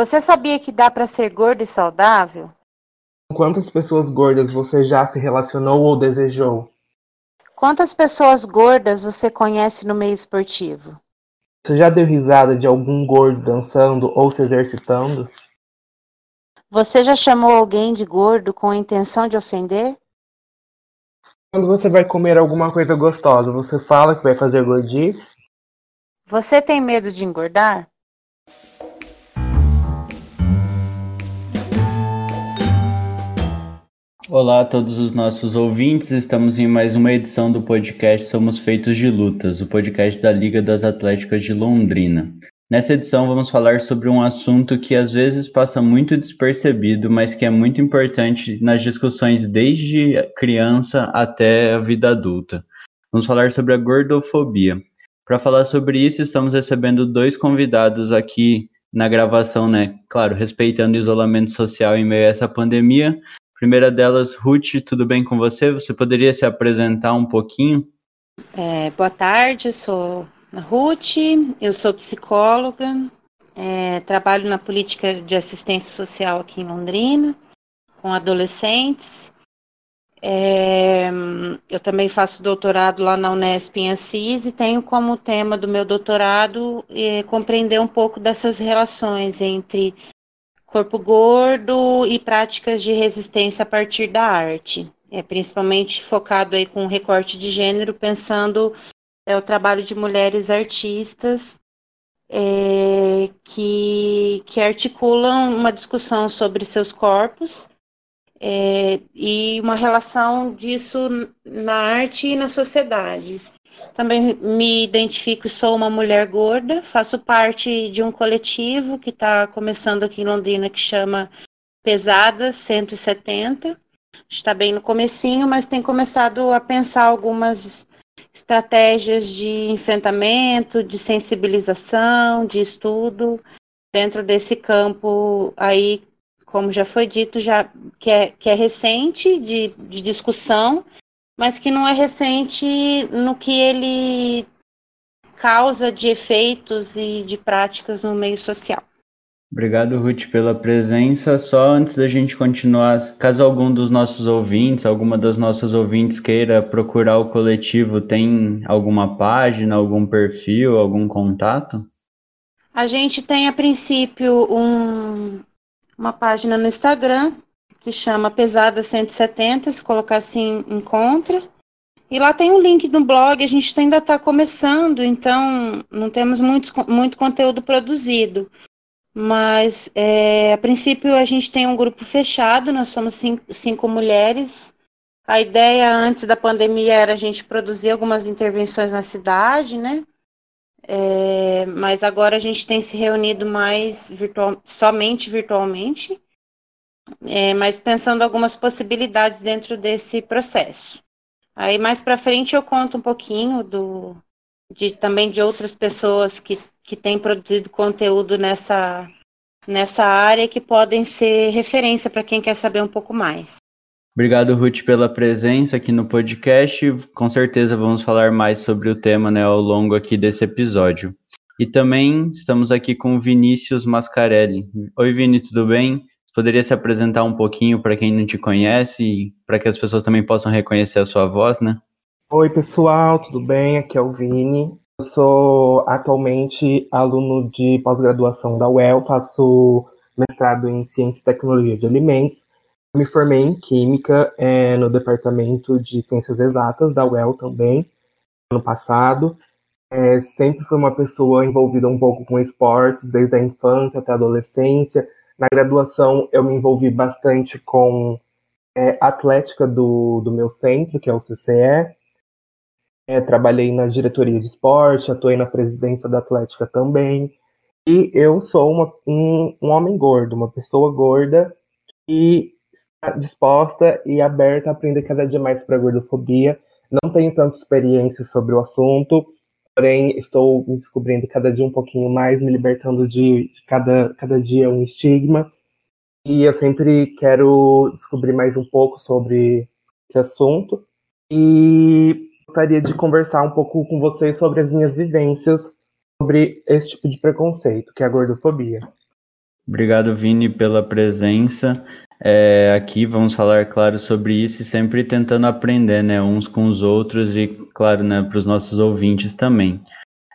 Você sabia que dá para ser gordo e saudável? Quantas pessoas gordas você já se relacionou ou desejou? Quantas pessoas gordas você conhece no meio esportivo? Você já deu risada de algum gordo dançando ou se exercitando? Você já chamou alguém de gordo com a intenção de ofender? Quando você vai comer alguma coisa gostosa, você fala que vai fazer gordice? Você tem medo de engordar? Olá a todos os nossos ouvintes, estamos em mais uma edição do podcast Somos Feitos de Lutas, o podcast da Liga das Atléticas de Londrina. Nessa edição vamos falar sobre um assunto que às vezes passa muito despercebido, mas que é muito importante nas discussões desde criança até a vida adulta. Vamos falar sobre a gordofobia. Para falar sobre isso, estamos recebendo dois convidados aqui na gravação, né? Claro, respeitando o isolamento social em meio a essa pandemia, Primeira delas, Ruth, tudo bem com você? Você poderia se apresentar um pouquinho? É, boa tarde, sou Ruth, eu sou psicóloga, é, trabalho na política de assistência social aqui em Londrina, com adolescentes. É, eu também faço doutorado lá na Unesp em Assis e tenho como tema do meu doutorado é, compreender um pouco dessas relações entre corpo gordo e práticas de resistência a partir da arte. É principalmente focado aí com recorte de gênero, pensando é, o trabalho de mulheres artistas é, que, que articulam uma discussão sobre seus corpos é, e uma relação disso na arte e na sociedade. Também me identifico e sou uma mulher gorda, faço parte de um coletivo que está começando aqui em Londrina que chama Pesada 170. Está bem no comecinho, mas tem começado a pensar algumas estratégias de enfrentamento, de sensibilização, de estudo dentro desse campo aí, como já foi dito, já que é, que é recente de, de discussão mas que não é recente no que ele causa de efeitos e de práticas no meio social. Obrigado, Ruth, pela presença. Só antes da gente continuar, caso algum dos nossos ouvintes, alguma das nossas ouvintes queira procurar o coletivo, tem alguma página, algum perfil, algum contato? A gente tem, a princípio, um, uma página no Instagram, que chama Pesada 170, se colocar assim, encontra. E lá tem um link no blog, a gente ainda está começando, então não temos muito, muito conteúdo produzido. Mas é, a princípio a gente tem um grupo fechado, nós somos cinco, cinco mulheres. A ideia antes da pandemia era a gente produzir algumas intervenções na cidade, né? É, mas agora a gente tem se reunido mais virtual, somente virtualmente é, mas pensando algumas possibilidades dentro desse processo. Aí mais para frente eu conto um pouquinho do, de, também de outras pessoas que, que têm produzido conteúdo nessa, nessa área que podem ser referência para quem quer saber um pouco mais. Obrigado, Ruth, pela presença aqui no podcast. Com certeza vamos falar mais sobre o tema né, ao longo aqui desse episódio. E também estamos aqui com o Vinícius Mascarelli. Oi, Vini, tudo bem? Poderia se apresentar um pouquinho para quem não te conhece, para que as pessoas também possam reconhecer a sua voz, né? Oi, pessoal, tudo bem? Aqui é o Vini. Eu sou atualmente aluno de pós-graduação da UEL, faço mestrado em Ciência e Tecnologia de Alimentos. Me formei em Química é, no Departamento de Ciências Exatas da UEL também, ano passado. É, sempre fui uma pessoa envolvida um pouco com esportes, desde a infância até a adolescência, na graduação, eu me envolvi bastante com é, atlética do, do meu centro, que é o CCE. É, trabalhei na diretoria de esporte, atuei na presidência da Atlética também. E eu sou uma, um, um homem gordo, uma pessoa gorda e está disposta e aberta a aprender cada dia mais para a gordofobia. Não tenho tanta experiência sobre o assunto, porém estou me descobrindo cada dia um pouquinho mais, me libertando de cada, cada dia um estigma. E eu sempre quero descobrir mais um pouco sobre esse assunto. E gostaria de conversar um pouco com vocês sobre as minhas vivências sobre esse tipo de preconceito, que é a gordofobia. Obrigado, Vini, pela presença. É, aqui vamos falar, claro, sobre isso e sempre tentando aprender, né, uns com os outros e, claro, né, para os nossos ouvintes também.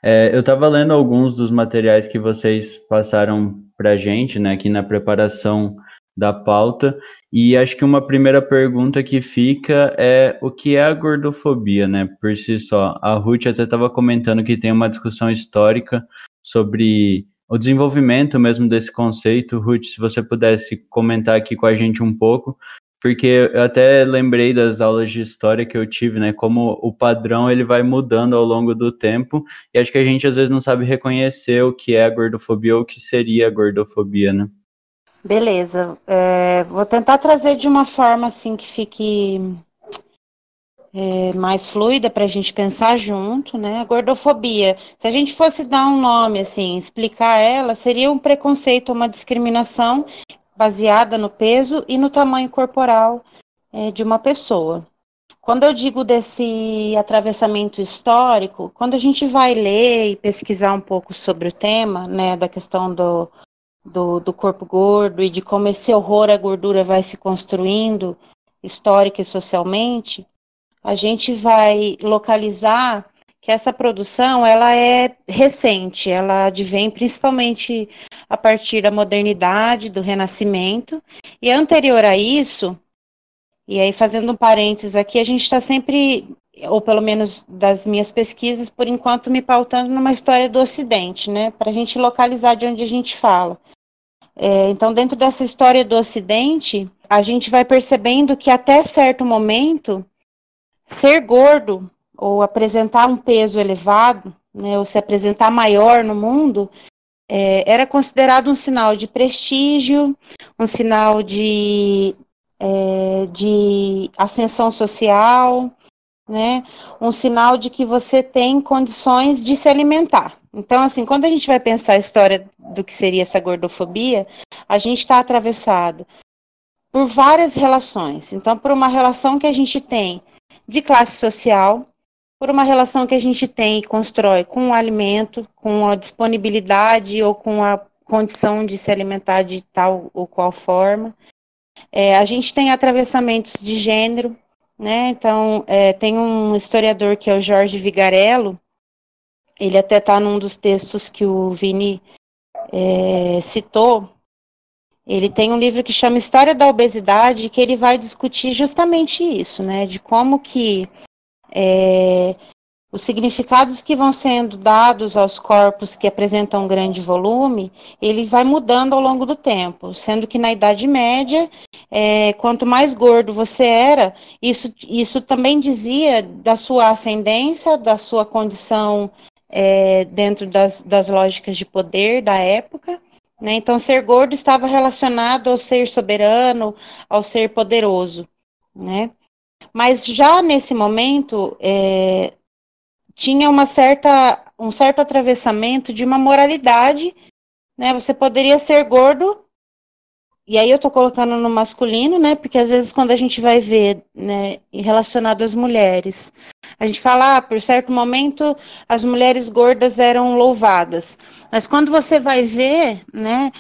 É, eu estava lendo alguns dos materiais que vocês passaram para a gente, né, aqui na preparação da pauta, e acho que uma primeira pergunta que fica é o que é a gordofobia, né, por si só. A Ruth até estava comentando que tem uma discussão histórica sobre o desenvolvimento mesmo desse conceito. Ruth, se você pudesse comentar aqui com a gente um pouco, porque eu até lembrei das aulas de história que eu tive, né, como o padrão ele vai mudando ao longo do tempo, e acho que a gente às vezes não sabe reconhecer o que é a gordofobia ou o que seria a gordofobia, né? Beleza, é, vou tentar trazer de uma forma assim que fique é, mais fluida para a gente pensar junto, né? Gordofobia, se a gente fosse dar um nome assim, explicar ela, seria um preconceito, uma discriminação baseada no peso e no tamanho corporal é, de uma pessoa. Quando eu digo desse atravessamento histórico, quando a gente vai ler e pesquisar um pouco sobre o tema, né, da questão do, do, do corpo gordo e de como esse horror à gordura vai se construindo histórica e socialmente, a gente vai localizar que essa produção ela é recente, ela advém principalmente a partir da modernidade, do renascimento, e anterior a isso, e aí fazendo um parênteses aqui, a gente está sempre, ou pelo menos das minhas pesquisas, por enquanto me pautando numa história do Ocidente, né, para a gente localizar de onde a gente fala. É, então, dentro dessa história do Ocidente, a gente vai percebendo que até certo momento ser gordo ou apresentar um peso elevado, né, ou se apresentar maior no mundo, é, era considerado um sinal de prestígio, um sinal de, é, de ascensão social, né, um sinal de que você tem condições de se alimentar. Então, assim, quando a gente vai pensar a história do que seria essa gordofobia, a gente está atravessado por várias relações. Então, por uma relação que a gente tem de classe social, por uma relação que a gente tem e constrói com o alimento, com a disponibilidade ou com a condição de se alimentar de tal ou qual forma. É, a gente tem atravessamentos de gênero, né? Então, é, tem um historiador que é o Jorge Vigarello, ele até está num dos textos que o Vini é, citou, ele tem um livro que chama História da Obesidade, que ele vai discutir justamente isso, né? De como que é, os significados que vão sendo dados aos corpos que apresentam um grande volume, ele vai mudando ao longo do tempo, sendo que na Idade Média, é, quanto mais gordo você era, isso, isso também dizia da sua ascendência, da sua condição é, dentro das, das lógicas de poder da época, né? Então, ser gordo estava relacionado ao ser soberano, ao ser poderoso. Né? Mas já nesse momento, é, tinha uma certa, um certo atravessamento de uma moralidade. Né? Você poderia ser gordo e aí eu tô colocando no masculino, né? Porque às vezes quando a gente vai ver, né, relacionado às mulheres, a gente fala, ah, por certo momento as mulheres gordas eram louvadas. Mas quando você vai ver, né,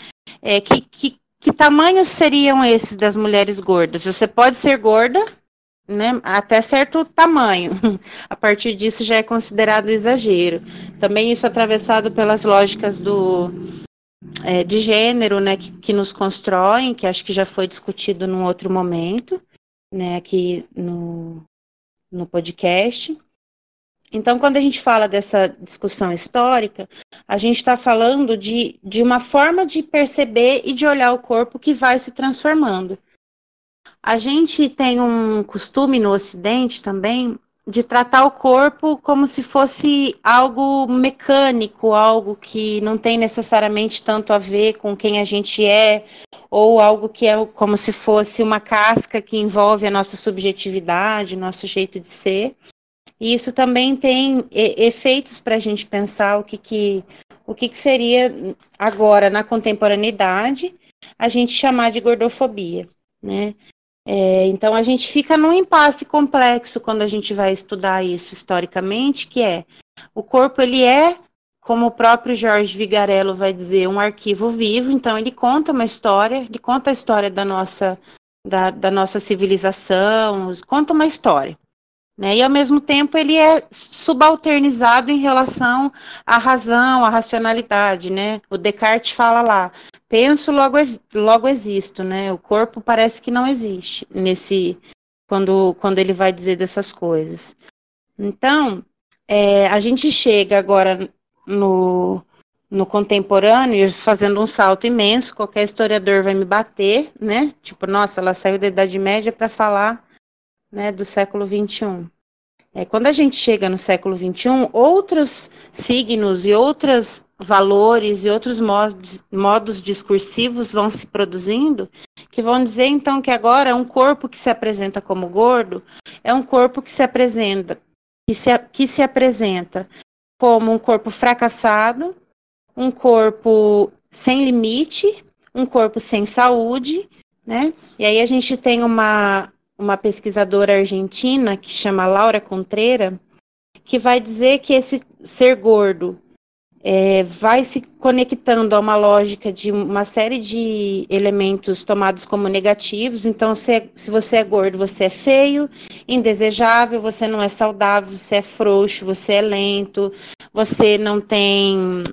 é, que, que, que tamanhos seriam esses das mulheres gordas? Você pode ser gorda, né, até certo tamanho. A partir disso já é considerado exagero. Também isso atravessado pelas lógicas do é, de gênero, né, que, que, nos constroem, que acho que já foi discutido num outro momento, né, aqui no, no podcast. Então, quando a gente fala dessa discussão histórica, a gente está falando de, de uma forma de perceber e de olhar o corpo que vai se transformando. A gente tem um costume no Ocidente também de tratar o corpo como se fosse algo mecânico, algo que não tem necessariamente tanto a ver com quem a gente é, ou algo que é como se fosse uma casca que envolve a nossa subjetividade, nosso jeito de ser. E isso também tem efeitos para a gente pensar o que, que, o que, que seria agora, na contemporaneidade, a gente chamar de gordofobia. Né? É, então a gente fica num impasse complexo quando a gente vai estudar isso historicamente, que é o corpo ele é como o próprio Jorge Vigarello vai dizer, um arquivo vivo, então ele conta uma história, ele conta a história da nossa, da, da nossa civilização, conta uma história. Né? E ao mesmo tempo ele é subalternizado em relação à razão, à racionalidade, né? O Descartes fala lá, penso logo logo existo, né? O corpo parece que não existe nesse quando quando ele vai dizer dessas coisas. Então é, a gente chega agora no no contemporâneo, fazendo um salto imenso, qualquer historiador vai me bater, né? Tipo, nossa, ela saiu da Idade Média para falar né, do século XXI. É, quando a gente chega no século XXI, outros signos e outros valores e outros modos, modos discursivos vão se produzindo, que vão dizer então que agora um corpo que se apresenta como gordo é um corpo que se apresenta que se, que se apresenta como um corpo fracassado, um corpo sem limite, um corpo sem saúde, né? E aí a gente tem uma, uma pesquisadora argentina que chama Laura Contreira, que vai dizer que esse ser gordo é, vai se conectando a uma lógica de uma série de elementos tomados como negativos. Então, se, é, se você é gordo, você é feio, indesejável, você não é saudável, você é frouxo, você é lento, você não tem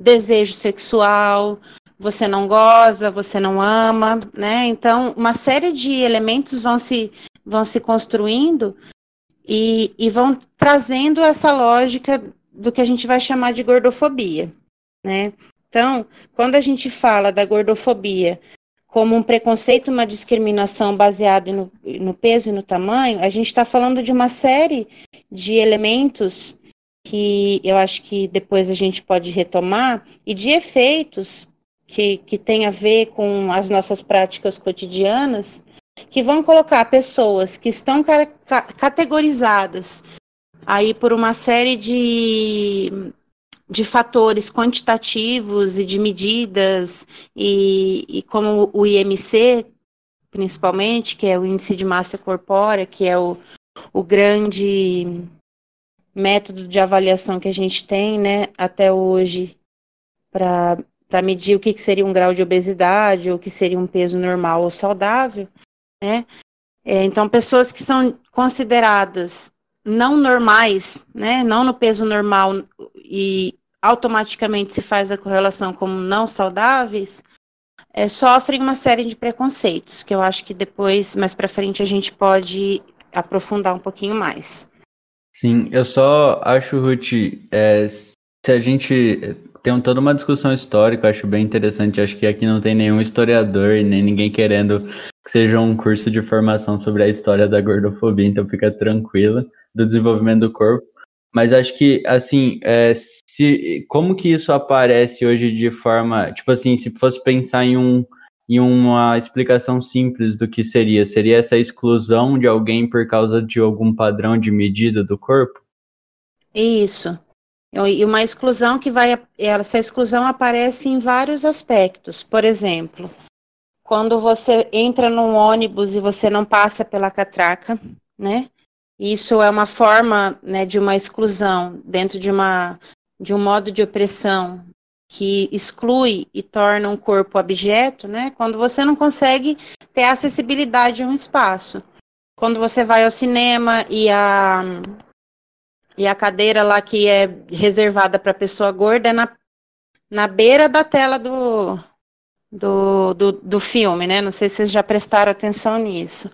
desejo sexual, você não goza, você não ama, né? Então, uma série de elementos vão se, vão se construindo e, e vão trazendo essa lógica do que a gente vai chamar de gordofobia, né? Então, quando a gente fala da gordofobia como um preconceito, uma discriminação baseada no, no peso e no tamanho, a gente está falando de uma série de elementos que eu acho que depois a gente pode retomar e de efeitos que, que tem a ver com as nossas práticas cotidianas, que vão colocar pessoas que estão ca categorizadas aí por uma série de, de fatores quantitativos e de medidas, e, e como o IMC, principalmente, que é o índice de massa corpórea, que é o, o grande método de avaliação que a gente tem, né, até hoje, para para medir o que, que seria um grau de obesidade ou o que seria um peso normal ou saudável, né? É, então, pessoas que são consideradas não normais, né, não no peso normal e automaticamente se faz a correlação como não saudáveis, é, sofrem uma série de preconceitos, que eu acho que depois, mais para frente, a gente pode aprofundar um pouquinho mais. Sim, eu só acho, Ruth, é, se a gente tem toda uma discussão histórica, acho bem interessante. Acho que aqui não tem nenhum historiador nem ninguém querendo que seja um curso de formação sobre a história da gordofobia, então fica tranquila do desenvolvimento do corpo. Mas acho que, assim, é, se, como que isso aparece hoje de forma. Tipo assim, se fosse pensar em, um, em uma explicação simples do que seria, seria essa exclusão de alguém por causa de algum padrão de medida do corpo? Isso. E uma exclusão que vai, essa exclusão aparece em vários aspectos. Por exemplo, quando você entra num ônibus e você não passa pela catraca, né? Isso é uma forma né, de uma exclusão dentro de, uma, de um modo de opressão que exclui e torna um corpo objeto, né? Quando você não consegue ter acessibilidade a um espaço. Quando você vai ao cinema e a e a cadeira lá que é reservada para pessoa gorda é na, na beira da tela do, do, do, do filme, né? Não sei se vocês já prestaram atenção nisso.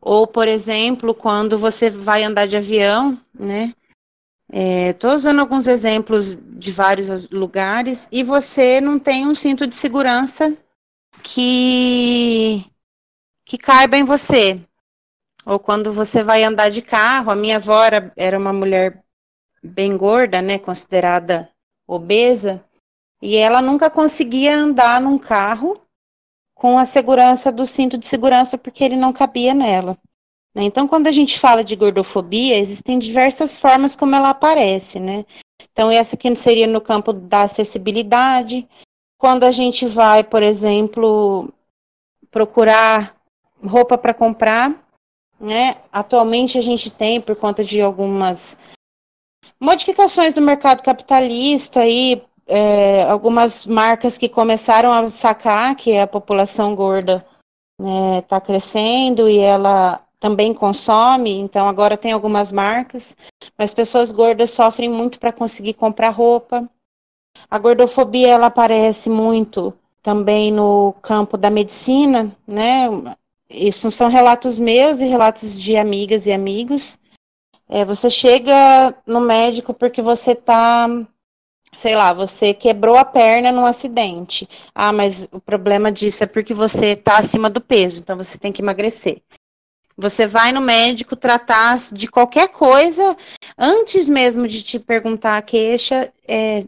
Ou, por exemplo, quando você vai andar de avião, né? Estou é, usando alguns exemplos de vários lugares e você não tem um cinto de segurança que que caiba em você, ou quando você vai andar de carro, a minha avó era, era uma mulher bem gorda, né, considerada obesa, e ela nunca conseguia andar num carro com a segurança do cinto de segurança porque ele não cabia nela. Né? Então, quando a gente fala de gordofobia, existem diversas formas como ela aparece, né? Então, essa aqui seria no campo da acessibilidade. Quando a gente vai, por exemplo, procurar roupa para comprar, né? Atualmente a gente tem, por conta de algumas modificações do mercado capitalista e é, algumas marcas que começaram a sacar que a população gorda está né, crescendo e ela também consome, então agora tem algumas marcas, mas pessoas gordas sofrem muito para conseguir comprar roupa. A gordofobia ela aparece muito também no campo da medicina, né? Isso são relatos meus e relatos de amigas e amigos. É, você chega no médico porque você está sei lá, você quebrou a perna num acidente. Ah, mas o problema disso é porque você está acima do peso, então você tem que emagrecer. Você vai no médico tratar de qualquer coisa, antes mesmo de te perguntar a queixa, é,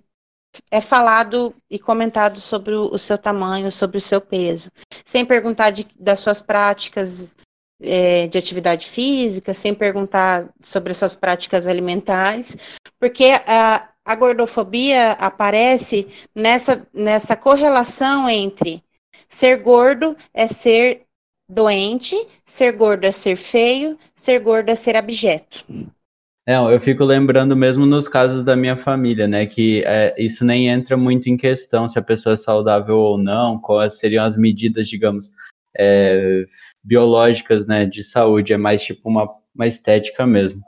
é falado e comentado sobre o, seu tamanho, sobre o seu peso, sem perguntar de, das suas práticas é, de atividade física, sem perguntar sobre essas práticas alimentares, porque a, a gordofobia aparece nessa, nessa correlação entre ser gordo é ser doente, ser gordo é ser feio, ser gordo é ser abjeto. É, eu fico lembrando mesmo nos casos da minha família, né, que é, isso nem entra muito em questão se a pessoa é saudável ou não, quais seriam as medidas, digamos, é, biológicas, né, de saúde, é mais tipo uma, uma estética mesmo.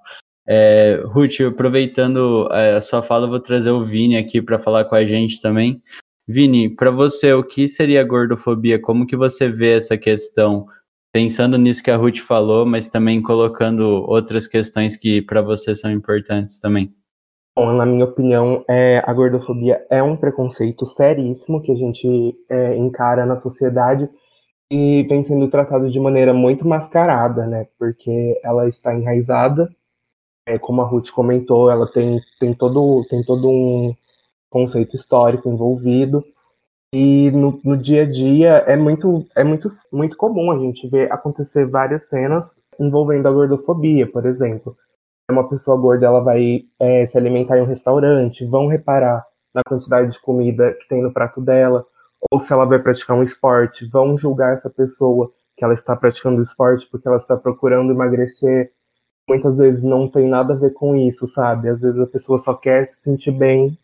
É, Ruth, aproveitando é, a sua fala, vou trazer o Vini aqui para falar com a gente também. Vini, para você, o que seria gordofobia? Como que você vê essa questão? Pensando nisso que a Ruth falou, mas também colocando outras questões que para você são importantes também. Bom, na minha opinião, é, a gordofobia é um preconceito seríssimo que a gente é, encara na sociedade e vem sendo tratado de maneira muito mascarada, né? Porque ela está enraizada é, como a Ruth comentou, ela tem, tem, todo, tem todo um conceito histórico envolvido. E no, no dia a dia é muito, é muito, muito comum a gente ver acontecer várias cenas envolvendo a gordofobia, por exemplo. Uma pessoa gorda ela vai é, se alimentar em um restaurante, vão reparar na quantidade de comida que tem no prato dela, ou se ela vai praticar um esporte, vão julgar essa pessoa que ela está praticando esporte porque ela está procurando emagrecer muitas vezes não tem nada a ver com isso, sabe? Às vezes a pessoa só quer se sentir bem,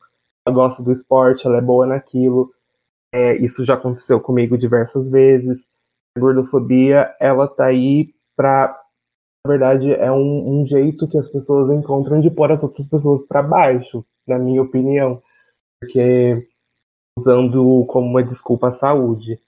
ela gosta do esporte, ela é boa naquilo. É, isso já aconteceu comigo diversas vezes. A gordofobia, ela tá aí pra. Na verdade, é um, um jeito que as pessoas encontram de pôr as outras pessoas para baixo, na minha opinião. Porque usando como uma desculpa a saúde.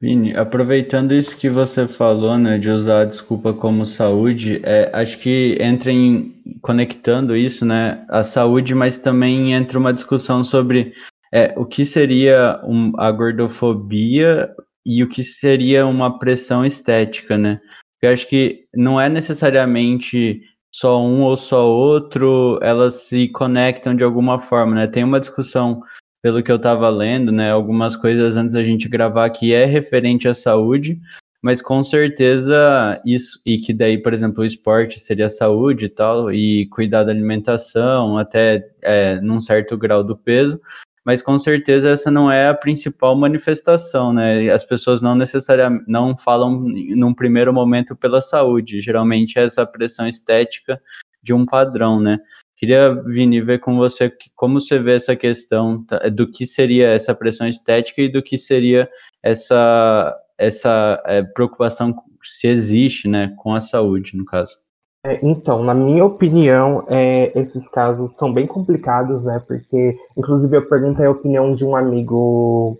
Vini, aproveitando isso que você falou, né, de usar a desculpa como saúde, é, acho que entra em conectando isso, né, a saúde, mas também entra uma discussão sobre é, o que seria um, a gordofobia e o que seria uma pressão estética, né? Eu acho que não é necessariamente só um ou só outro, elas se conectam de alguma forma, né? Tem uma discussão pelo que eu estava lendo, né, algumas coisas antes da gente gravar que é referente à saúde, mas com certeza isso, e que daí, por exemplo, o esporte seria saúde e tal, e cuidar da alimentação, até é, num certo grau do peso, mas com certeza essa não é a principal manifestação, né? As pessoas não necessariamente não falam num primeiro momento pela saúde, geralmente é essa pressão estética de um padrão, né? Queria, Vini, ver com você como você vê essa questão tá, do que seria essa pressão estética e do que seria essa, essa é, preocupação, se existe, né, com a saúde, no caso. É, então, na minha opinião, é, esses casos são bem complicados, né, porque, inclusive, eu perguntei a opinião de um amigo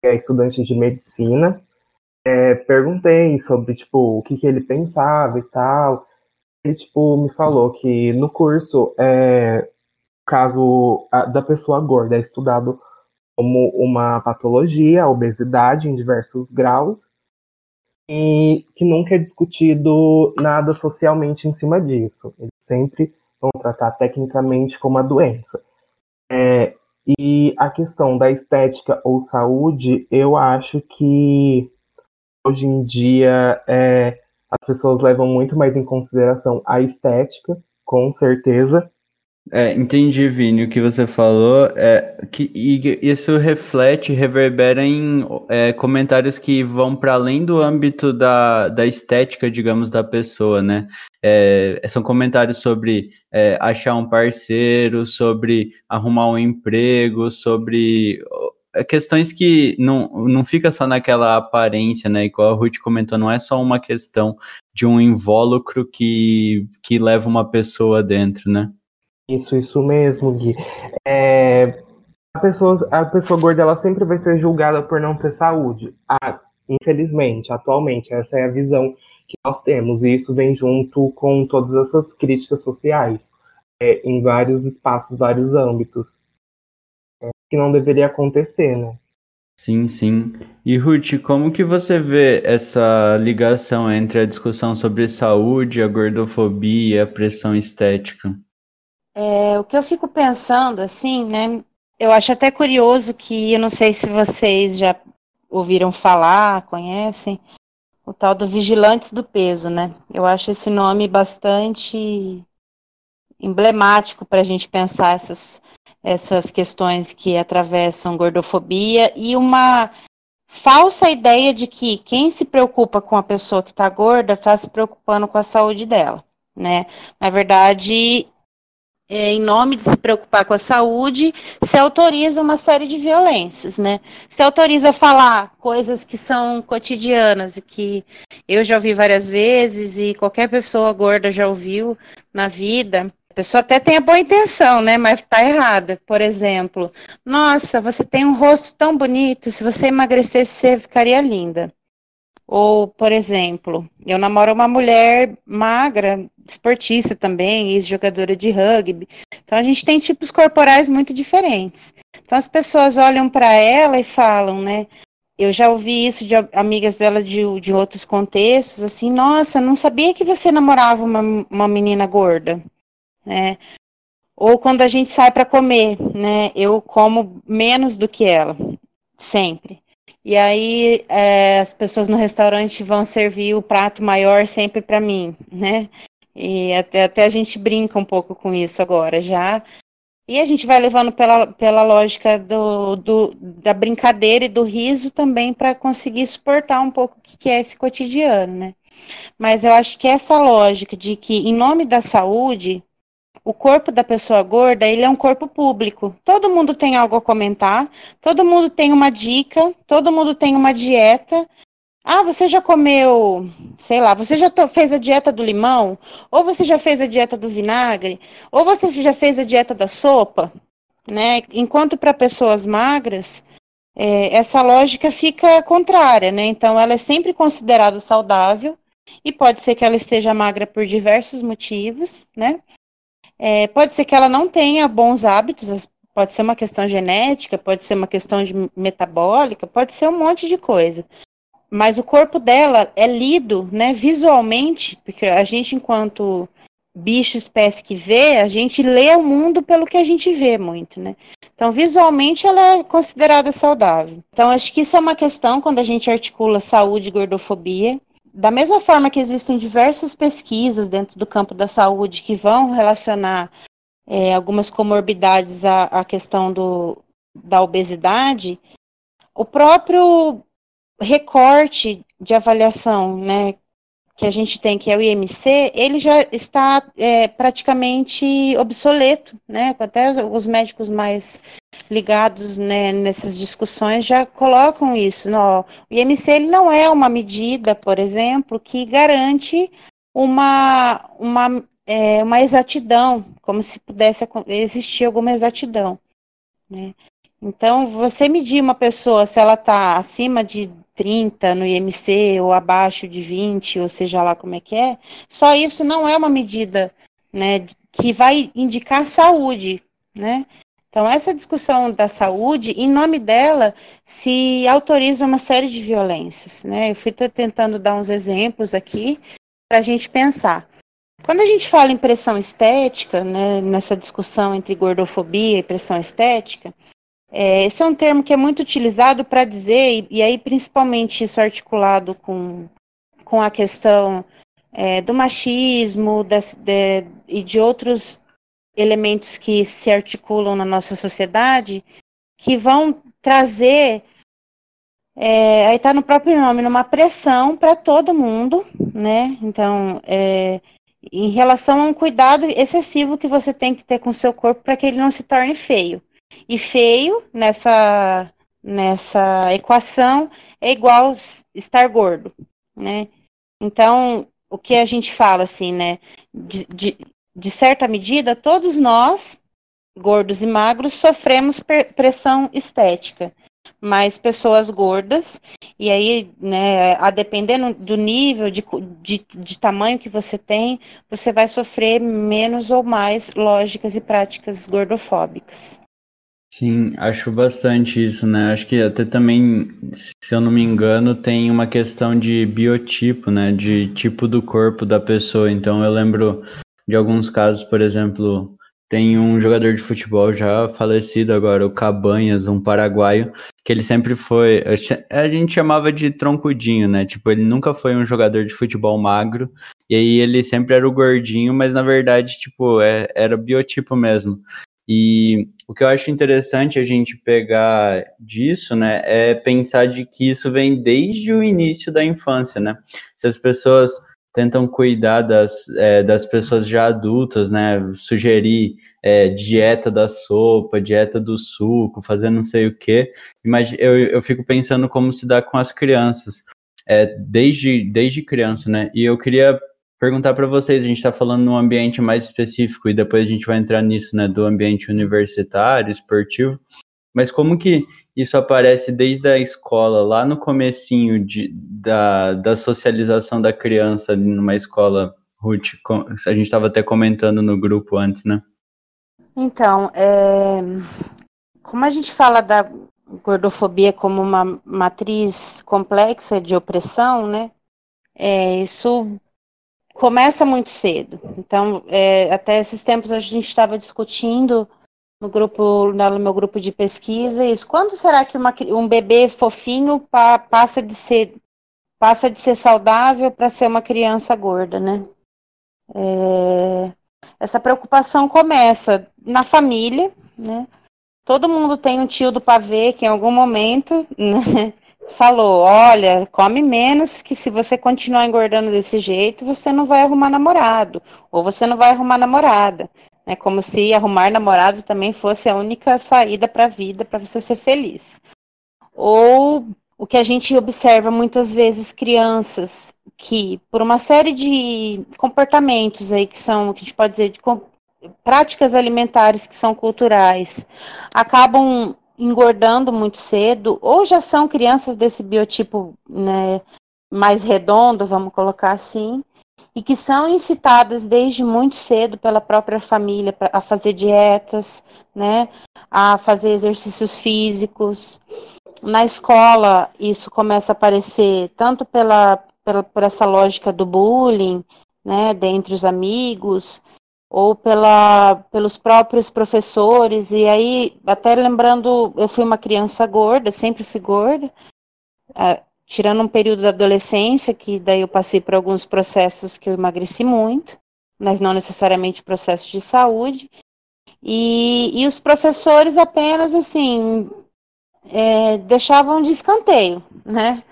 que é estudante de medicina, é, perguntei sobre, tipo, o que, que ele pensava e tal, ele, tipo, me falou que no curso, é, caso da pessoa gorda é estudado como uma patologia, obesidade em diversos graus, e que nunca é discutido nada socialmente em cima disso. Eles sempre vão tratar tecnicamente como uma doença. É, e a questão da estética ou saúde, eu acho que hoje em dia é, as pessoas levam muito mais em consideração a estética, com certeza, É, entendi, Vini, o que você falou. É, que, isso reflete, reverbera em é, comentários que vão para além do âmbito da, da estética, digamos, da pessoa, né? É, são comentários sobre é, achar um parceiro, sobre arrumar um emprego, sobre é, questões que não, não fica só naquela aparência, né? Igual a Ruth comentou, não é só uma questão de um invólucro que, que leva uma pessoa dentro, né? Isso, isso mesmo, Gui. É, a, pessoa, a pessoa gorda ela sempre vai ser julgada por não ter saúde. Ah, infelizmente, atualmente, essa é a visão que nós temos. E isso vem junto com todas essas críticas sociais, é, em vários espaços, vários âmbitos. É, que não deveria acontecer, né? Sim, sim. E Ruth, como que você vê essa ligação entre a discussão sobre saúde, a gordofobia e a pressão estética? É, o que eu fico pensando, assim, né? Eu acho até curioso que, eu não sei se vocês já ouviram falar, conhecem, o tal do Vigilantes do Peso, né? Eu acho esse nome bastante emblemático para a gente pensar essas, essas questões que atravessam gordofobia e uma falsa ideia de que quem se preocupa com a pessoa que está gorda está se preocupando com a saúde dela, né? Na verdade, em nome de se preocupar com a saúde, se autoriza uma série de violências, né? Se autoriza falar coisas que são cotidianas e que eu já ouvi várias vezes e qualquer pessoa gorda já ouviu na vida. A pessoa até tem a boa intenção, né? Mas tá errada. Por exemplo, nossa, você tem um rosto tão bonito, se você emagrecesse, você ficaria linda. Ou, por exemplo, eu namoro uma mulher magra, esportista também, ex-jogadora de rugby. Então a gente tem tipos corporais muito diferentes. Então as pessoas olham para ela e falam, né? Eu já ouvi isso de amigas dela de, de outros contextos, assim, nossa, não sabia que você namorava uma, uma menina gorda, né? Ou quando a gente sai para comer, né? Eu como menos do que ela, sempre. E aí é, as pessoas no restaurante vão servir o prato maior sempre para mim, né? E até, até a gente brinca um pouco com isso agora já. E a gente vai levando pela, pela lógica do, do da brincadeira e do riso também para conseguir suportar um pouco o que é esse cotidiano, né? Mas eu acho que essa lógica de que, em nome da saúde, o corpo da pessoa gorda, ele é um corpo público. Todo mundo tem algo a comentar, todo mundo tem uma dica, todo mundo tem uma dieta. Ah, você já comeu, sei lá, você já fez a dieta do limão? Ou você já fez a dieta do vinagre? Ou você já fez a dieta da sopa? Né? Enquanto para pessoas magras, é, essa lógica fica contrária, né? Então, ela é sempre considerada saudável e pode ser que ela esteja magra por diversos motivos, né? É, pode ser que ela não tenha bons hábitos, pode ser uma questão genética, pode ser uma questão de metabólica, pode ser um monte de coisa. Mas o corpo dela é lido, né, visualmente, porque a gente, enquanto bicho, espécie que vê, a gente lê o mundo pelo que a gente vê muito, né? Então, visualmente, ela é considerada saudável. Então, acho que isso é uma questão quando a gente articula saúde e gordofobia da mesma forma que existem diversas pesquisas dentro do campo da saúde que vão relacionar é, algumas comorbidades à, à questão do, da obesidade, o próprio recorte de avaliação, né, que a gente tem, que é o IMC, ele já está é, praticamente obsoleto, né? Até os médicos mais ligados né, nessas discussões já colocam isso. No, o IMC ele não é uma medida, por exemplo, que garante uma, uma, é, uma exatidão, como se pudesse existir alguma exatidão. Né? Então, você medir uma pessoa se ela está acima de 30 no IMC ou abaixo de 20, ou seja lá como é que é, só isso não é uma medida né, que vai indicar saúde, né? Então, essa discussão da saúde, em nome dela, se autoriza uma série de violências, né? Eu fui tentando dar uns exemplos aqui para a gente pensar. Quando a gente fala em pressão estética, né, nessa discussão entre gordofobia e pressão estética, é, esse é um termo que é muito utilizado para dizer, e, e, aí principalmente isso articulado com, com a questão é, do machismo das, de, e de outros elementos que se articulam na nossa sociedade que vão trazer, é, aí está no próprio nome, numa pressão para todo mundo, né? Então, é, em relação a um cuidado excessivo que você tem que ter com o seu corpo para que ele não se torne feio. E feio nessa nessa equação é igual estar gordo, né? Então, o que a gente fala assim, né? De, de, de certa medida, todos nós, gordos e magros, sofremos pressão estética. Mas pessoas gordas, e aí, né, a dependendo do nível de, de, de tamanho que você tem, você vai sofrer menos ou mais lógicas e práticas gordofóbicas. Sim, acho bastante isso, né? Acho que até também, se eu não me engano, tem uma questão de biotipo, né? De tipo do corpo da pessoa. Então eu lembro de alguns casos, por exemplo, tem um jogador de futebol já falecido agora, o Cabanhas, um paraguaio, que ele sempre foi. A gente chamava de troncudinho, né? Tipo, ele nunca foi um jogador de futebol magro. E aí ele sempre era o gordinho, mas na verdade, tipo, é, era biotipo mesmo. E o que eu acho interessante a gente pegar disso, né, é pensar de que isso vem desde o início da infância, né? Se as pessoas tentam cuidar das, é, das pessoas já adultas, né, sugerir é, dieta da sopa, dieta do suco, fazer não sei o que, mas eu, eu fico pensando como se dá com as crianças, é, desde, desde criança, né? E eu queria perguntar para vocês, a gente está falando num ambiente mais específico e depois a gente vai entrar nisso, né, do ambiente universitário, esportivo, mas como que isso aparece desde a escola, lá no comecinho de, da, da socialização da criança numa escola, Ruth, a gente estava até comentando no grupo antes, né? Então, é, como a gente fala da gordofobia como uma matriz complexa de opressão, né? É, isso começa muito cedo. Então, é, até esses tempos a gente estava discutindo no grupo, no meu grupo de pesquisa, isso. Quando será que uma, um bebê fofinho pa, passa de ser passa de ser saudável para ser uma criança gorda, né? É, essa preocupação começa na família, né? Todo mundo tem um tio do pavê que em algum momento né, falou: olha, come menos, que se você continuar engordando desse jeito, você não vai arrumar namorado, ou você não vai arrumar namorada. É como se arrumar namorado também fosse a única saída para a vida, para você ser feliz. Ou o que a gente observa muitas vezes crianças que, por uma série de comportamentos aí que são, que a gente pode dizer, de práticas alimentares que são culturais, acabam engordando muito cedo, ou já são crianças desse biotipo né, mais redondo, vamos colocar assim, e que são incitadas desde muito cedo pela própria família a fazer dietas, né, a fazer exercícios físicos. Na escola, isso começa a aparecer tanto pela, pela por essa lógica do bullying, né, dentre os amigos, ou pela, pelos próprios professores. E aí, até lembrando, eu fui uma criança gorda, sempre fui gorda, uh, tirando um período da adolescência, que daí eu passei por alguns processos que eu emagreci muito, mas não necessariamente processos de saúde. E, e os professores apenas, assim, é, deixavam de escanteio, né?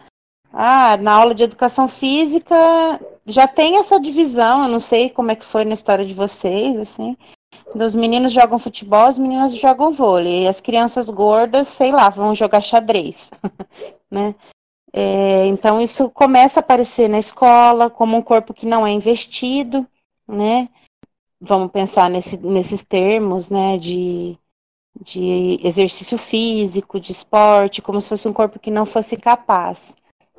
Ah, na aula de educação física já tem essa divisão, eu não sei como é que foi na história de vocês, assim. Os meninos jogam futebol, as meninas jogam vôlei, e as crianças gordas, sei lá, vão jogar xadrez, né? É, então isso começa a aparecer na escola como um corpo que não é investido, né? Vamos pensar nesse, nesses termos, né? De, de exercício físico, de esporte, como se fosse um corpo que não fosse capaz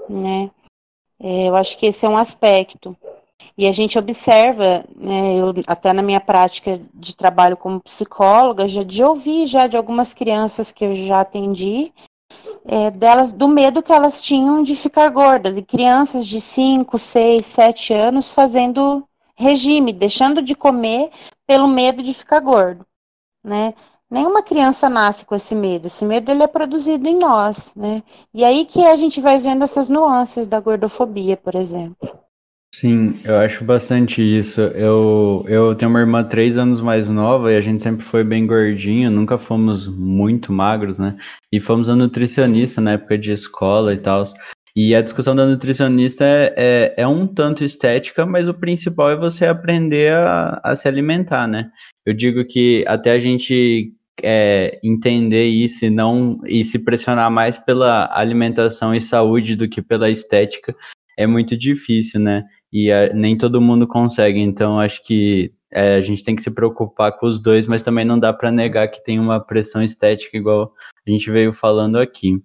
né? É, eu acho que esse é um aspecto. E a gente observa, né, eu, até na minha prática de trabalho como psicóloga, já de ouvir já de algumas crianças que eu já atendi, é, delas do medo que elas tinham de ficar gordas, e crianças de 5, 6, 7 anos fazendo regime, deixando de comer pelo medo de ficar gordo, né? Nenhuma criança nasce com esse medo. Esse medo ele é produzido em nós, né? E aí que a gente vai vendo essas nuances da gordofobia, por exemplo. Sim, eu acho bastante isso. Eu, eu tenho uma irmã três anos mais nova e a gente sempre foi bem gordinho, nunca fomos muito magros, né? E fomos a nutricionista na época de escola e tal. E a discussão da nutricionista é, é, é, um tanto estética, mas o principal é você aprender a, a se alimentar, né? Eu digo que até a gente é, entender isso e não e se pressionar mais pela alimentação e saúde do que pela estética é muito difícil, né? E a, nem todo mundo consegue. Então acho que é, a gente tem que se preocupar com os dois, mas também não dá para negar que tem uma pressão estética igual a gente veio falando aqui.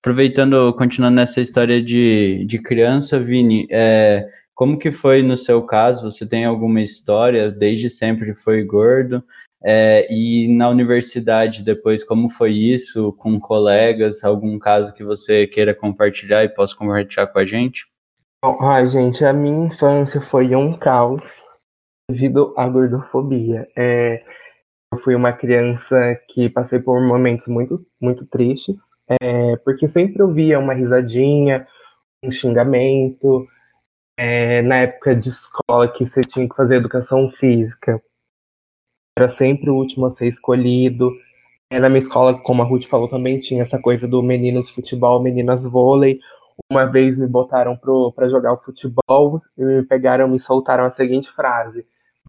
Aproveitando, continuando nessa história de, de criança, Vini, é, como que foi no seu caso? Você tem alguma história? Desde sempre foi gordo? É, e na universidade depois, como foi isso com colegas? Algum caso que você queira compartilhar e possa compartilhar com a gente? Ai, gente, a minha infância foi um caos devido à gordofobia. É, eu fui uma criança que passei por momentos muito, muito tristes, é, porque sempre ouvia uma risadinha, um xingamento. É, na época de escola que você tinha que fazer educação física, era sempre o último a ser escolhido. É, na minha escola, como a Ruth falou, também tinha essa coisa do meninos futebol, meninas vôlei. Uma vez me botaram para jogar o futebol e me pegaram e soltaram a seguinte frase: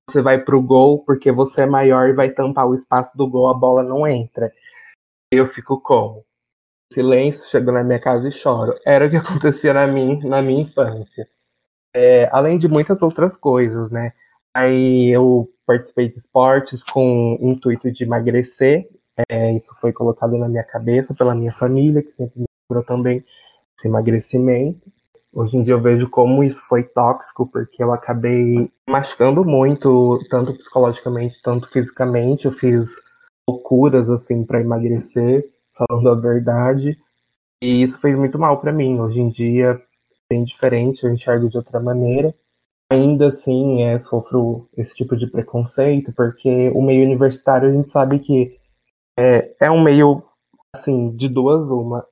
Você vai pro gol porque você é maior e vai tampar o espaço do gol, a bola não entra. Eu fico como? Silêncio, chego na minha casa e choro. Era o que acontecia na minha, na minha infância. É, além de muitas outras coisas, né? Aí eu participei de esportes com o intuito de emagrecer. É, isso foi colocado na minha cabeça pela minha família, que sempre me procurou também emagrecimento. Hoje em dia eu vejo como isso foi tóxico, porque eu acabei machucando muito, tanto psicologicamente, tanto fisicamente. Eu fiz loucuras assim para emagrecer falando a verdade. E isso fez muito mal para mim. Hoje em dia, bem diferente, eu enxergo de outra maneira. Ainda assim, é, sofro esse tipo de preconceito, porque o meio universitário a gente sabe que é, é um meio, assim, de duas uma.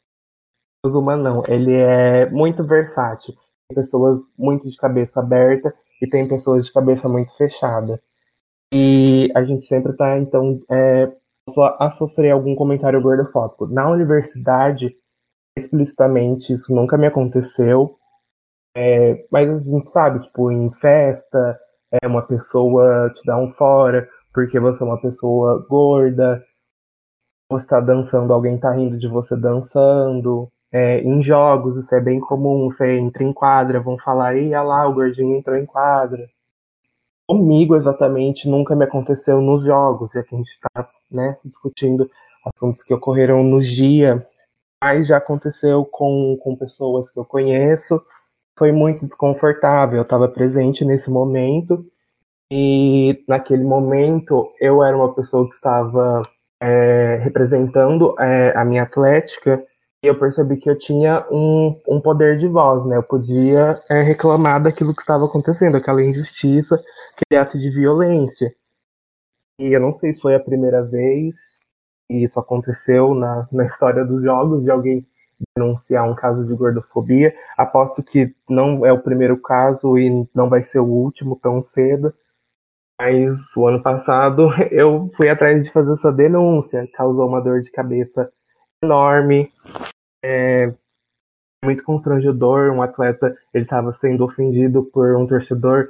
Duas uma não, ele é muito versátil. Tem pessoas muito de cabeça aberta e tem pessoas de cabeça muito fechada. E a gente sempre está, então, é, a sofrer algum comentário gordofóbico. Na universidade, explicitamente, isso nunca me aconteceu. É, mas a gente sabe, tipo, em festa, é uma pessoa te dá um fora porque você é uma pessoa gorda, você tá dançando, alguém tá rindo de você dançando. É, em jogos, isso é bem comum, você entra em quadra, vão falar, e lá, o gordinho entrou em quadra. Comigo, exatamente, nunca me aconteceu nos jogos, e aqui a gente está né, discutindo assuntos que ocorreram no dia, mas já aconteceu com, com pessoas que eu conheço, foi muito desconfortável, eu estava presente nesse momento, e naquele momento eu era uma pessoa que estava é, representando é, a minha atlética, eu percebi que eu tinha um, um poder de voz, né? Eu podia é, reclamar daquilo que estava acontecendo, aquela injustiça, aquele ato de violência. E eu não sei se foi a primeira vez que isso aconteceu na, na história dos jogos, de alguém denunciar um caso de gordofobia. Aposto que não é o primeiro caso e não vai ser o último tão cedo. Mas o ano passado eu fui atrás de fazer essa denúncia, causou uma dor de cabeça enorme, é muito constrangedor. Um atleta ele estava sendo ofendido por um torcedor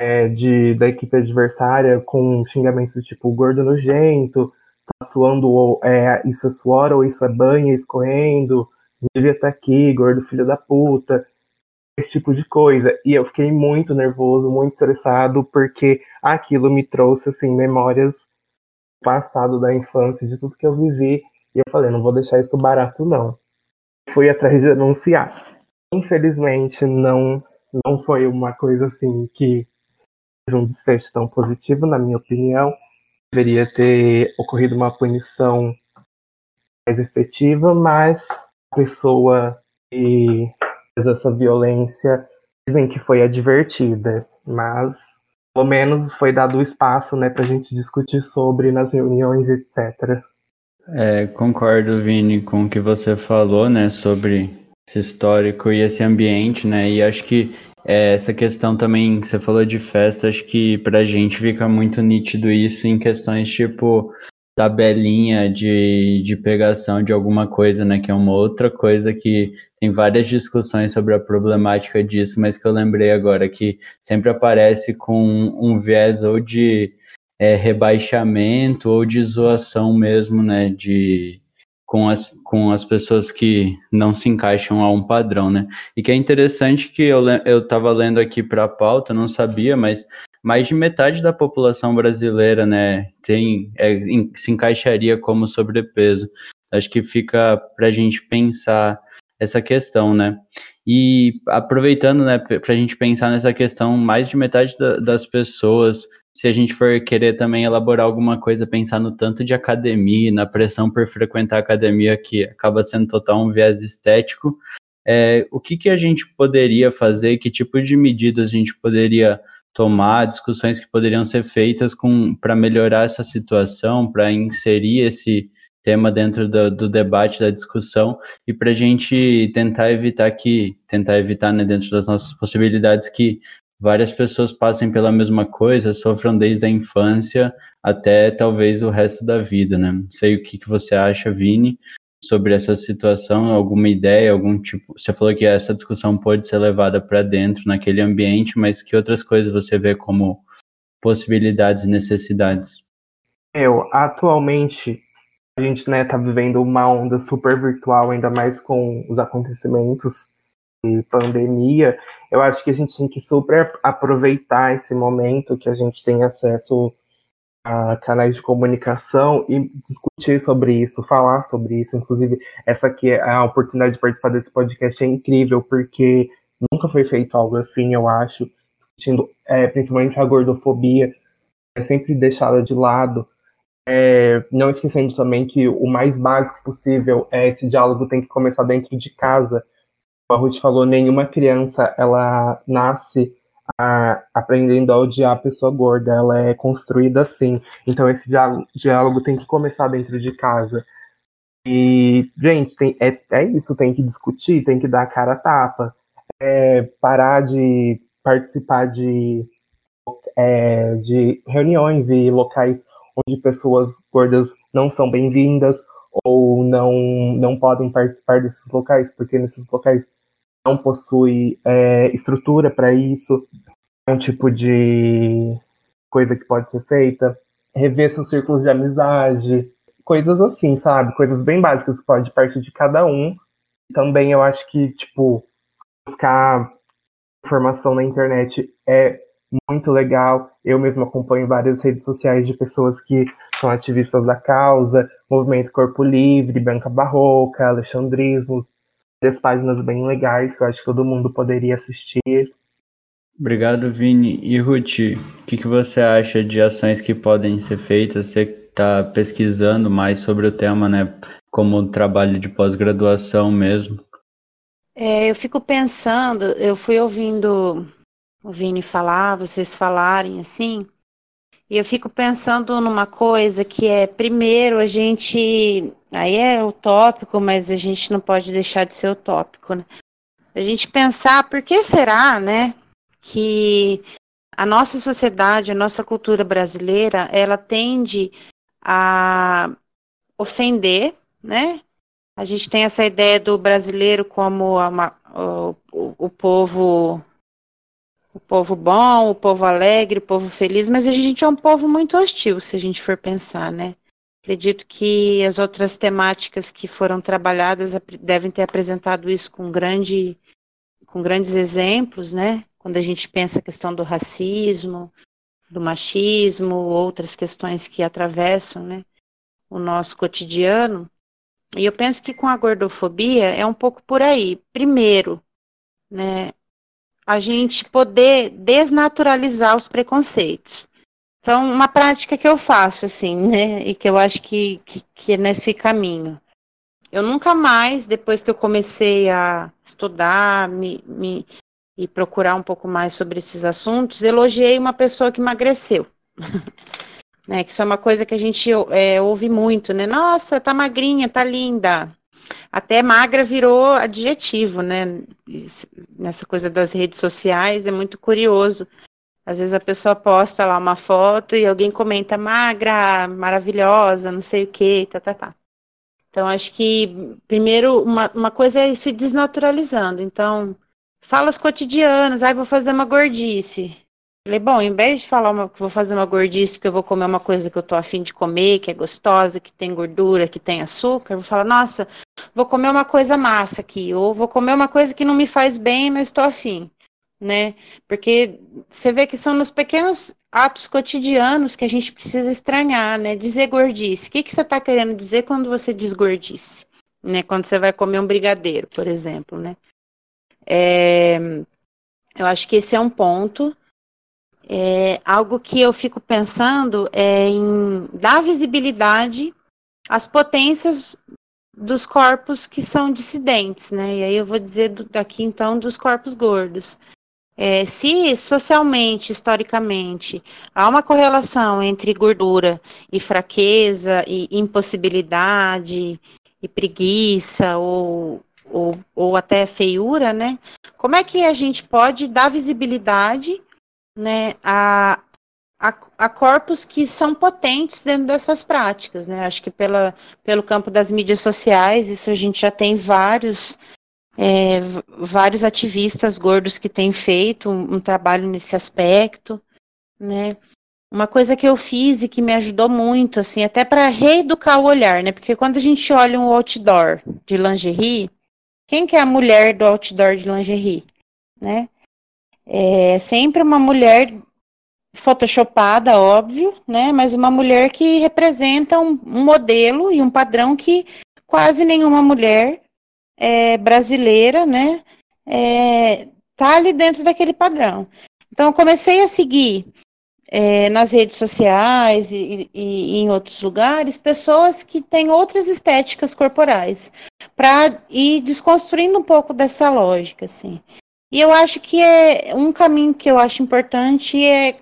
é, de, da equipe adversária com xingamentos tipo gordo nojento, tá suando, é, isso é suor ou isso é banho escorrendo, devia estar aqui, gordo filho da puta, esse tipo de coisa. E eu fiquei muito nervoso, muito estressado, porque aquilo me trouxe, assim, memórias do passado, da infância, de tudo que eu vivi. E eu falei, não vou deixar isso barato, não. Fui atrás de denunciar. Infelizmente, não, não foi uma coisa assim que um desfecho tão positivo, na minha opinião. Deveria ter ocorrido uma punição mais efetiva, mas a pessoa que fez essa violência dizem que foi advertida, mas pelo menos foi dado o espaço né, para a gente discutir sobre nas reuniões, etc. É, concordo, Vini, com o que você falou, né, sobre esse histórico e esse ambiente, né, e acho que é, essa questão também, você falou de festa, acho que pra gente fica muito nítido isso em questões tipo tabelinha de, de pegação de alguma coisa, né? Que é uma outra coisa que tem várias discussões sobre a problemática disso, mas que eu lembrei agora que sempre aparece com um viés ou de é, rebaixamento ou de zoação mesmo, né? De, com as, com as pessoas que não se encaixam a um padrão, né? E que é interessante que eu estava lendo aqui para a pauta, não sabia, mas mais de metade da população brasileira, né, tem, é, se encaixaria como sobrepeso. Acho que fica para a gente pensar essa questão, né? E aproveitando, né, para a gente pensar nessa questão, mais de metade da, das pessoas se a gente for querer também elaborar alguma coisa, pensar no tanto de academia, na pressão por frequentar academia, que acaba sendo total um viés estético, é, o que, que a gente poderia fazer, que tipo de medidas a gente poderia tomar, discussões que poderiam ser feitas para melhorar essa situação, para inserir esse tema dentro do, do, debate, da discussão, e para a gente tentar evitar que, tentar evitar, né, dentro das nossas possibilidades, que várias pessoas passem pela mesma coisa, sofram desde a infância até talvez o resto da vida, né? Não sei o que, que você acha, Vini, sobre essa situação, alguma ideia, algum tipo. Você falou que essa discussão pode ser levada para dentro naquele ambiente, mas que outras coisas você vê como possibilidades e necessidades? Eu, atualmente, a gente né, tá vivendo uma onda super virtual, ainda mais com os acontecimentos de pandemia, eu acho que a gente tem que super aproveitar esse momento que a gente tem acesso a canais de comunicação e discutir sobre isso, falar sobre isso. Inclusive, essa aqui é a oportunidade de participar desse podcast é incrível, porque nunca foi feito algo assim, eu acho, discutindo é, principalmente a gordofobia, é sempre deixada de lado. É, não esquecendo também que o mais básico possível é esse diálogo tem que começar dentro de casa a Ruth falou, nenhuma criança ela nasce a, aprendendo a odiar a pessoa gorda, ela é construída assim. Então esse diálogo, diálogo tem que começar dentro de casa. E, gente, tem, é, é isso, tem que discutir, tem que dar a cara a tapa. É, parar de participar de, é, de reuniões e locais onde pessoas gordas não são bem-vindas ou não, não podem participar desses locais, porque nesses locais não possui é, estrutura para isso, é um tipo de coisa que pode ser feita, rever seus círculos de amizade, coisas assim, sabe? Coisas bem básicas que pode partir de cada um. Também eu acho que, tipo, buscar informação na internet é muito legal. Eu mesmo acompanho várias redes sociais de pessoas que são ativistas da causa, Movimento Corpo Livre, Banca Barroca, Alexandrismo, várias páginas bem legais que eu acho que todo mundo poderia assistir. Obrigado, Vini. E Ruth, o que, que você acha de ações que podem ser feitas? Você está pesquisando mais sobre o tema, né? Como trabalho de pós-graduação mesmo. É, eu fico pensando, eu fui ouvindo o Vini falar, vocês falarem assim, e eu fico pensando numa coisa que é, primeiro, a gente. Aí é utópico, mas a gente não pode deixar de ser utópico, né? A gente pensar por que será, né, que a nossa sociedade, a nossa cultura brasileira, ela tende a ofender, né? A gente tem essa ideia do brasileiro como uma, o, o, o povo o povo bom, o povo alegre, o povo feliz, mas a gente é um povo muito hostil, se a gente for pensar, né? Acredito que as outras temáticas que foram trabalhadas devem ter apresentado isso com, grande, com grandes exemplos, né? Quando a gente pensa a questão do racismo, do machismo, outras questões que atravessam né, o nosso cotidiano. E eu penso que com a gordofobia é um pouco por aí. Primeiro, né, a gente poder desnaturalizar os preconceitos. Então, uma prática que eu faço, assim, né, e que eu acho que, que, que é nesse caminho. Eu nunca mais, depois que eu comecei a estudar me, me, e procurar um pouco mais sobre esses assuntos, elogiei uma pessoa que emagreceu. né, que isso é uma coisa que a gente é, ouve muito, né? Nossa, tá magrinha, tá linda. Até magra virou adjetivo, né? Nessa coisa das redes sociais é muito curioso. Às vezes a pessoa posta lá uma foto e alguém comenta magra, maravilhosa, não sei o que, tá, tá, tá. Então, acho que, primeiro, uma, uma coisa é isso desnaturalizando. Então, falas cotidianas, ai, ah, vou fazer uma gordice. Falei, bom, em vez de falar que vou fazer uma gordice porque eu vou comer uma coisa que eu tô afim de comer, que é gostosa, que tem gordura, que tem açúcar, eu vou falar, nossa, vou comer uma coisa massa aqui, ou vou comer uma coisa que não me faz bem, mas estou afim, né? Porque você vê que são nos pequenos atos cotidianos que a gente precisa estranhar, né? Dizer gordice. O que, que você está querendo dizer quando você diz gordice? Né? Quando você vai comer um brigadeiro, por exemplo, né? É, eu acho que esse é um ponto. É, algo que eu fico pensando é em dar visibilidade às potências dos corpos que são dissidentes, né? E aí eu vou dizer do, daqui então dos corpos gordos. É, se socialmente, historicamente, há uma correlação entre gordura e fraqueza e impossibilidade e preguiça ou, ou, ou até feiura, né? Como é que a gente pode dar visibilidade né, a, a, a, corpos que são potentes dentro dessas práticas, né? Acho que pela, pelo campo das mídias sociais, isso a gente já tem vários é, vários ativistas gordos que têm feito um, um trabalho nesse aspecto, né? Uma coisa que eu fiz e que me ajudou muito, assim, até para reeducar o olhar, né? Porque quando a gente olha um outdoor de lingerie, quem que é a mulher do outdoor de lingerie, né? É sempre uma mulher photoshopada, óbvio, né? Mas uma mulher que representa um, um modelo e um padrão que quase nenhuma mulher é, brasileira, né, é, tá ali dentro daquele padrão. Então, eu comecei a seguir é, nas redes sociais e, e, e, em outros lugares pessoas que têm outras estéticas corporais, para ir desconstruindo um pouco dessa lógica, assim. E eu acho que é um caminho que eu acho importante é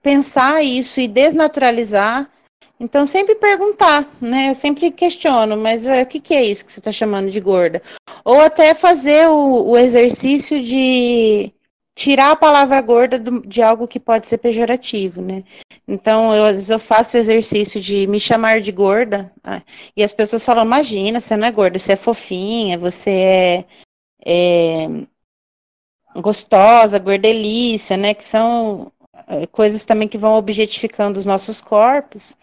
pensar isso e desnaturalizar então, sempre perguntar, né? Eu sempre questiono, mas o que, que é isso que você está chamando de gorda? Ou até fazer o, o exercício de tirar a palavra gorda do, de algo que pode ser pejorativo, né? Então, eu, às vezes eu faço o exercício de me chamar de gorda, tá? e as pessoas falam, imagina, você não é gorda, você é fofinha, você é, é gostosa, gordelícia, né? Que são é, coisas também que vão objetificando os nossos corpos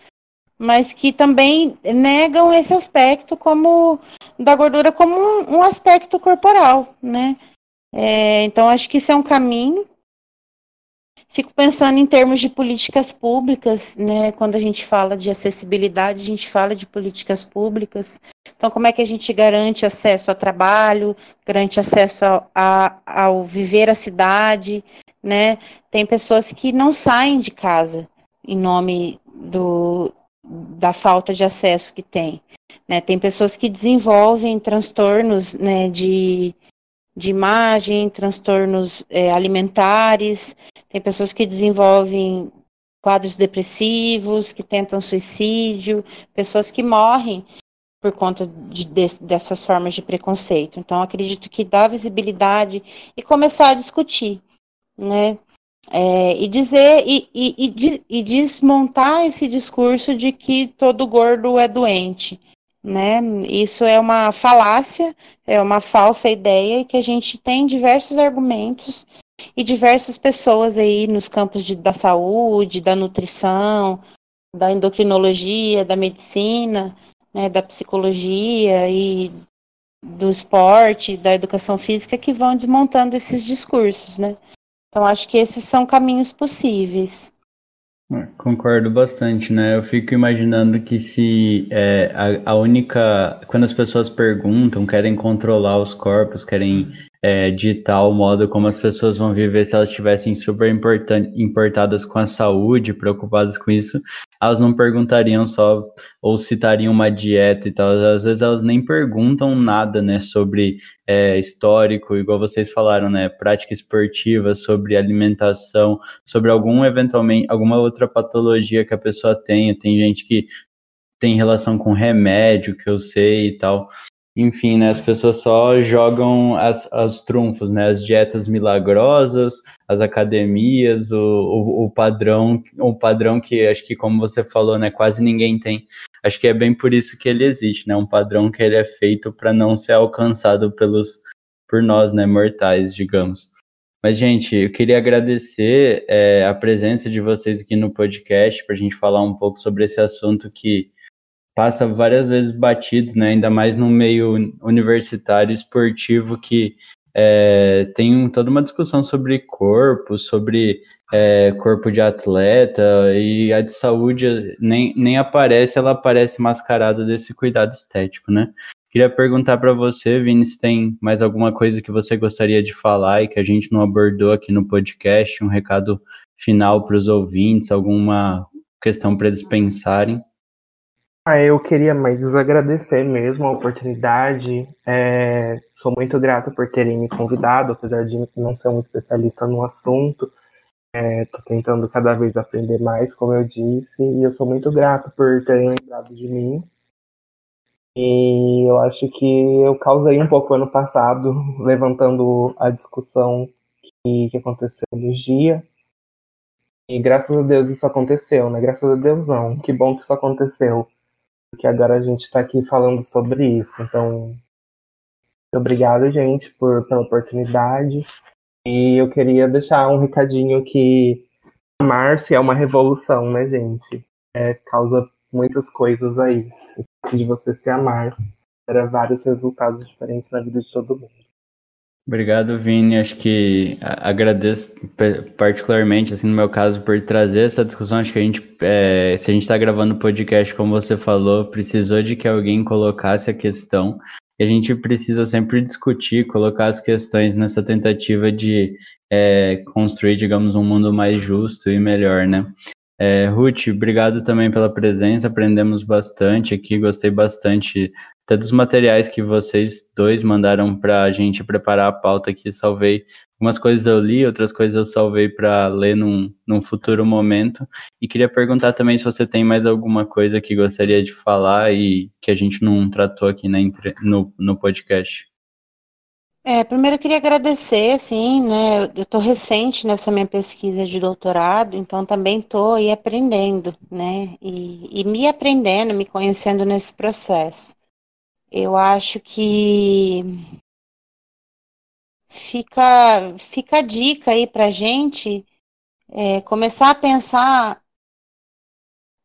mas que também negam esse aspecto como da gordura como um, um aspecto corporal, né? É, então acho que isso é um caminho. Fico pensando em termos de políticas públicas, né? Quando a gente fala de acessibilidade, a gente fala de políticas públicas. Então, como é que a gente garante acesso ao trabalho, garante acesso a, a, ao viver a cidade, né? Tem pessoas que não saem de casa em nome do, da falta de acesso que tem. Né? Tem pessoas que desenvolvem transtornos né, de, de imagem, transtornos é, alimentares, tem pessoas que desenvolvem quadros depressivos, que tentam suicídio, pessoas que morrem por conta de, de, dessas formas de preconceito. Então, acredito que dá visibilidade e começar a discutir, né? É, e dizer e, e, e, e, desmontar esse discurso de que todo gordo é doente, né? Isso é uma falácia, é uma falsa ideia e que a gente tem diversos argumentos e diversas pessoas aí nos campos de, da saúde, da nutrição, da endocrinologia, da medicina, né, da psicologia e do esporte, da educação física que vão desmontando esses discursos, né? Então, acho que esses são caminhos possíveis. É, concordo bastante, né? Eu fico imaginando que se é, a, a, única. Quando as pessoas perguntam, querem controlar os corpos, querem é, ditar o modo como as pessoas vão viver se elas estivessem super importadas com a saúde, preocupadas com isso, elas não perguntariam só ou citariam uma dieta e tal. Às vezes elas nem perguntam nada, né, sobre é, histórico, igual vocês falaram, né, prática esportiva, sobre alimentação, sobre algum eventualmente alguma outra patologia que a pessoa tenha. Tem gente que tem relação com remédio, que eu sei e tal. Enfim, né, as pessoas só jogam as, as trunfos, né, as dietas milagrosas, as academias, o, o, o, padrão, o padrão que acho que como você falou, né, quase ninguém tem. Acho que é bem por isso que ele existe, né, um padrão que ele é feito para não ser alcançado pelos por nós, né, mortais, digamos. Mas, gente, eu queria agradecer é, a presença de vocês aqui no podcast para a gente falar um pouco sobre esse assunto que passa várias vezes batidos, né? Ainda mais no meio universitário esportivo que é, tem toda uma discussão sobre corpo, sobre é, corpo de atleta e a de saúde nem, nem aparece, ela aparece mascarada desse cuidado estético, né? Queria perguntar para você, Vini, se tem mais alguma coisa que você gostaria de falar e que a gente não abordou aqui no podcast, um recado final para os ouvintes, alguma questão para eles pensarem. Ah, eu queria mais agradecer mesmo a oportunidade. É, sou muito grato por terem me convidado, apesar de não ser um especialista no assunto. Estou é, tentando cada vez aprender mais, como eu disse, e eu sou muito grato por terem lembrado de mim. E eu acho que eu causei um pouco ano passado, levantando a discussão que, que aconteceu no dia. E graças a Deus isso aconteceu, né? Graças a Deus não. Que bom que isso aconteceu porque agora a gente está aqui falando sobre isso. Então, obrigado, gente, por, pela oportunidade. E eu queria deixar um recadinho que amar-se é uma revolução, né, gente? É, causa muitas coisas aí. De você se amar, para vários resultados diferentes na vida de todo mundo. Obrigado, Vini. Acho que agradeço particularmente, assim, no meu caso, por trazer essa discussão. Acho que a gente, é, se a gente está gravando o podcast, como você falou, precisou de que alguém colocasse a questão. E a gente precisa sempre discutir, colocar as questões nessa tentativa de é, construir, digamos, um mundo mais justo e melhor, né? É, Ruth, obrigado também pela presença, aprendemos bastante aqui, gostei bastante até dos materiais que vocês dois mandaram para a gente preparar a pauta aqui, salvei algumas coisas eu li, outras coisas eu salvei para ler num, num futuro momento, e queria perguntar também se você tem mais alguma coisa que gostaria de falar e que a gente não tratou aqui na, no, no podcast. É, primeiro eu queria agradecer, assim, né, eu estou recente nessa minha pesquisa de doutorado, então também estou aí aprendendo, né, e, e me aprendendo, me conhecendo nesse processo. Eu acho que fica, fica a dica aí para gente é, começar a pensar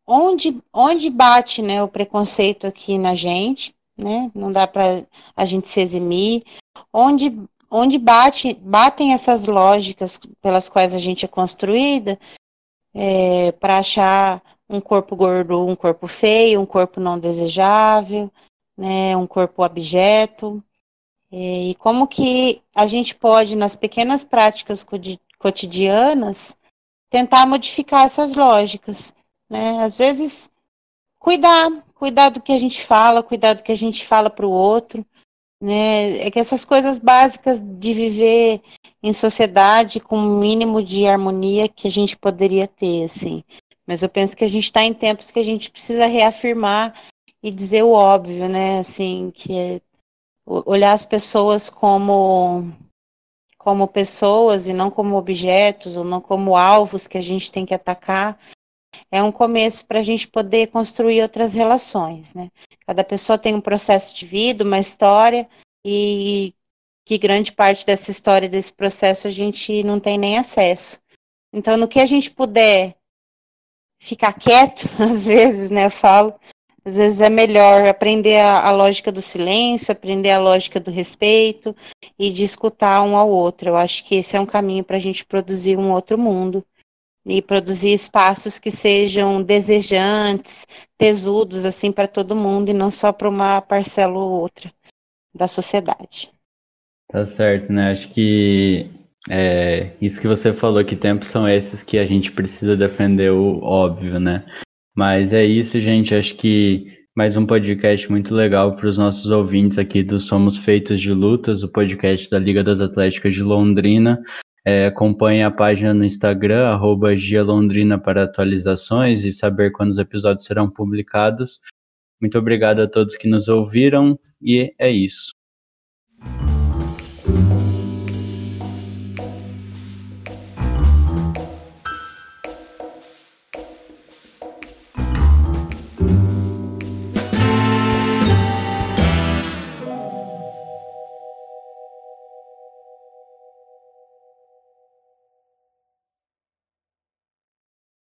onde, onde bate né, o preconceito aqui na gente, né? Não dá para a gente se eximir, onde, onde bate, batem essas lógicas pelas quais a gente é construída é, para achar um corpo gordo, um corpo feio, um corpo não desejável, né, um corpo objeto, é, e como que a gente pode, nas pequenas práticas cotidianas, tentar modificar essas lógicas, né? Às vezes, cuidar, cuidar do que a gente fala, cuidar do que a gente fala para o outro, né? É que essas coisas básicas de viver em sociedade com um mínimo de harmonia que a gente poderia ter, assim. Mas eu penso que a gente está em tempos que a gente precisa reafirmar e dizer o óbvio, né? Assim, que é olhar as pessoas como como pessoas e não como objetos ou não como alvos que a gente tem que atacar é um começo para a gente poder construir outras relações, né? Cada pessoa tem um processo de vida, uma história e que grande parte dessa história desse processo a gente não tem nem acesso. Então, no que a gente puder ficar quieto, às vezes, né, eu falo, às vezes é melhor aprender a, a, lógica do silêncio, aprender a lógica do respeito e de escutar um ao outro. Eu acho que esse é um caminho para a gente produzir um outro mundo e produzir espaços que sejam desejantes, tesudos assim para todo mundo e não só para uma parcela ou outra da sociedade. Tá certo, né? Acho que é, isso que você falou, que tempos são esses que a gente precisa defender o óbvio, né? Mas é isso, gente. Acho que mais um podcast muito legal para os nossos ouvintes aqui do Somos Feitos de Lutas, o podcast da Liga das Atléticas de Londrina. É, acompanhe a página no Instagram, arroba Londrina para atualizações e saber quando os episódios serão publicados. Muito obrigado a todos que nos ouviram e é isso.